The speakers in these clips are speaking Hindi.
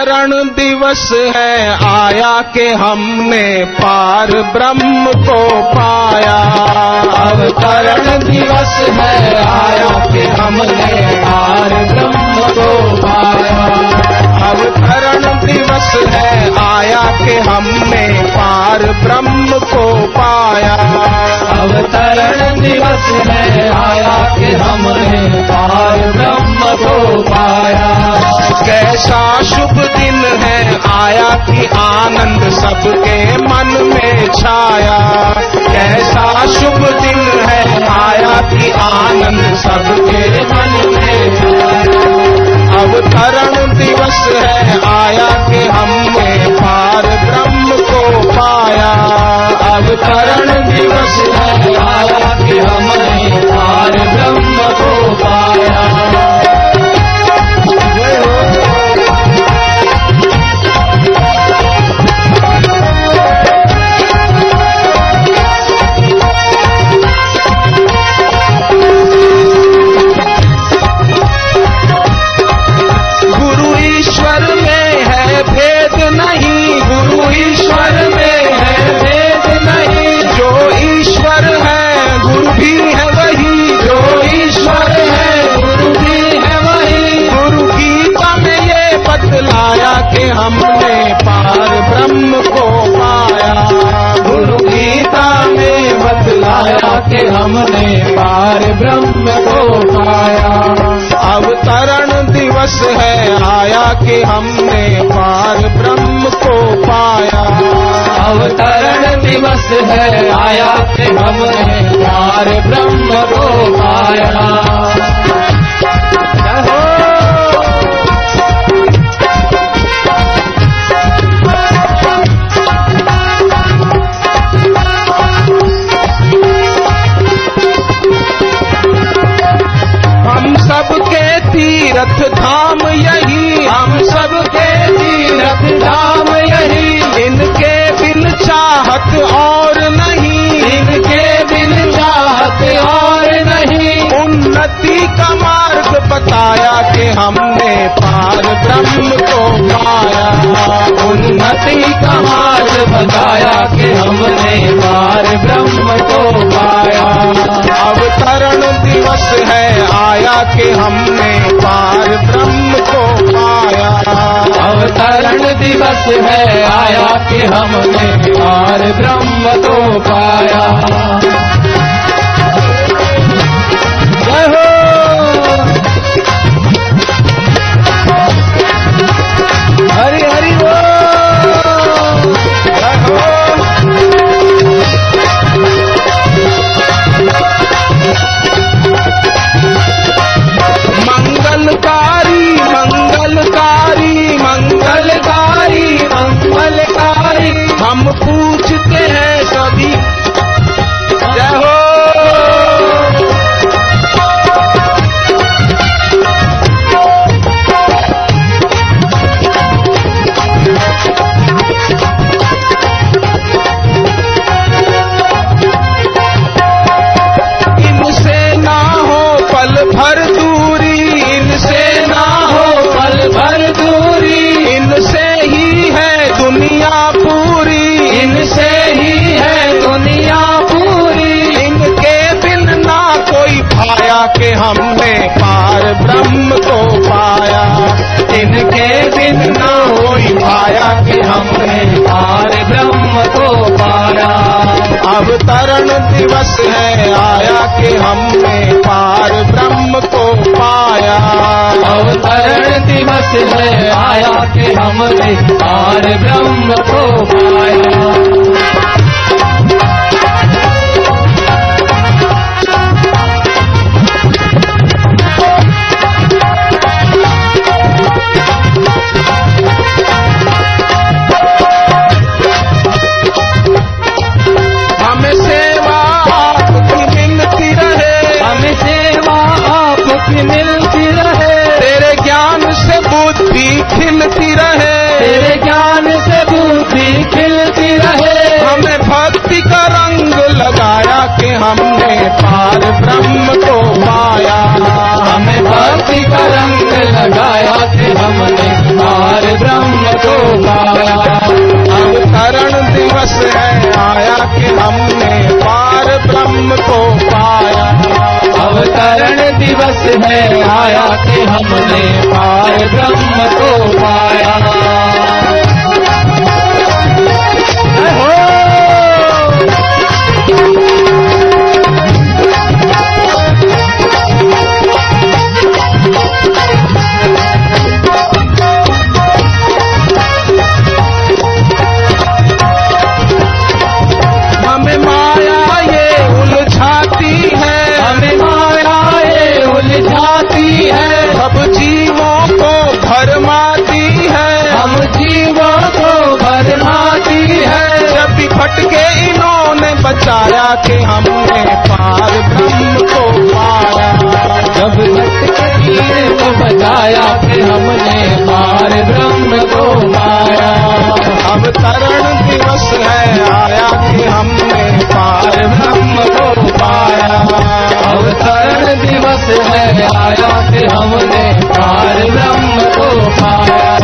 रण दिवस है, आया के हमने पार ब्रह्म को पाया। अवतरण दिवस है, आया के हमने पार ब्रह्म को पाया। अवतरण दिवस है, आया के हमने पार ब्रह्म को पाया। अवतरण दिवस है, आया के हमने पार ब्रह्म को पाया। कैसा शुभ दिन है, आया कि आनंद सबके मन में आया कि हमने पार ब्रह्म को पाया। अवतरण दिवस है, आया कि हमने पार ब्रह्म को पाया। बताया कि हमने पार ब्रह्म को पाया। उन्नति का मार्ग बताया कि हमने पार ब्रह्म को पाया। अवतरण दिवस है, आया कि हमने पार ब्रह्म को पाया। अवतरण दिवस है, आया कि हमने पार ब्रह्म को पाया। दिवस है, आया कि हमने पार ब्रह्म को पाया। अवतरण दिवस है, आया कि हमने पार ब्रह्म को पाया। पार ब्रह्म को पाया। हमें भक्ति का रंग लगाया कि हमने पार ब्रह्म को पाया। अवतरण दिवस है, आया कि हमने पार ब्रह्म को पाया। अवतरण दिवस है, आया कि हमने पार ब्रह्म को पाया। बचाया कि हमने पार ब्रह्म को पाया जब भटके को बचाया कि हमने पार ब्रह्म को पाया अब तरण दिवस है आया कि हमने पार ब्रह्म को पाया अब तरण दिवस है आया कि हमने पार ब्रह्म को पाया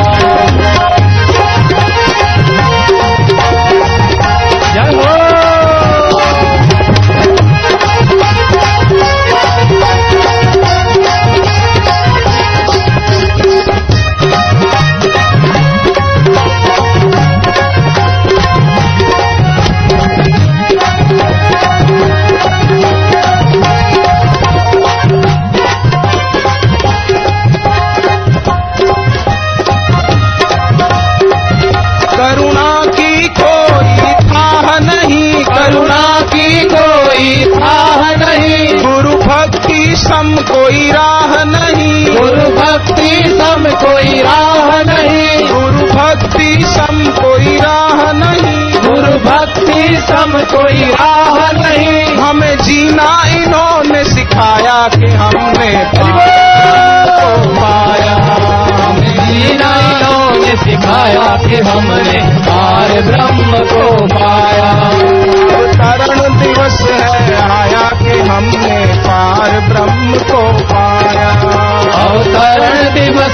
सम कोई राह नहीं। गुरु भक्ति सम कोई राह नहीं। गुरु भक्ति सम कोई राह नहीं। गुरु भक्ति सम कोई राह नहीं। हमें जीना इन्होंने सिखाया कि हमने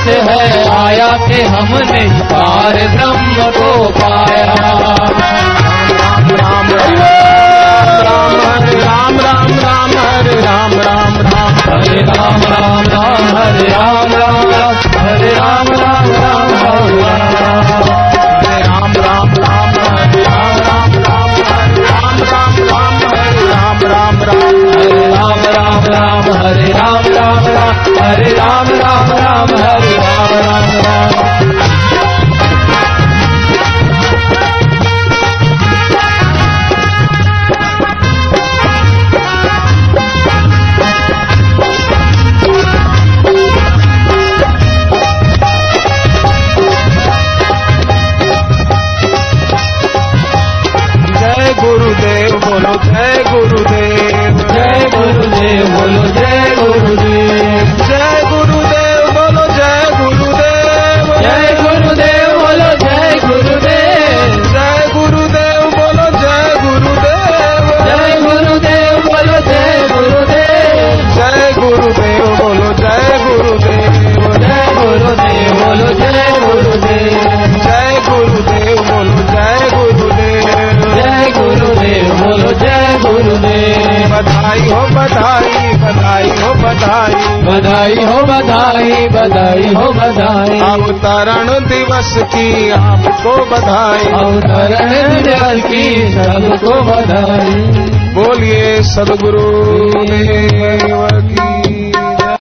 है आया के हमने पार ब्रह्म को पाया। गुरुदेव बोलो जय गुरुदेव। जय गुरुदेव बोलो। बधाई बधाई हो बधाई। बधाई हो बधाई बधाई हो बधाई। अवतरण दिवस की आपको बधाई। अवतरण दिवस की सबको बधाई। बोलिए सदगुरु देव की।